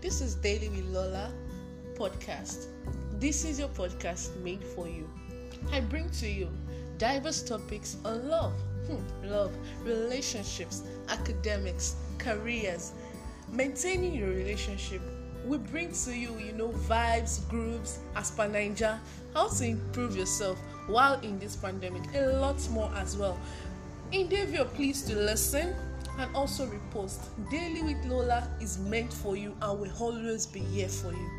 This is Daily with Lola podcast. This is your podcast made for you. I bring to you diverse topics on love, hmm, love, relationships, academics, careers, maintaining your relationship. We bring to you, you know, vibes, grooves, as per Naija, how to improve yourself while in this pandemic, a lot more as well. Endeavor, you're pleased to listen and also repost. Daily with Lola is meant for you and will always be here for you.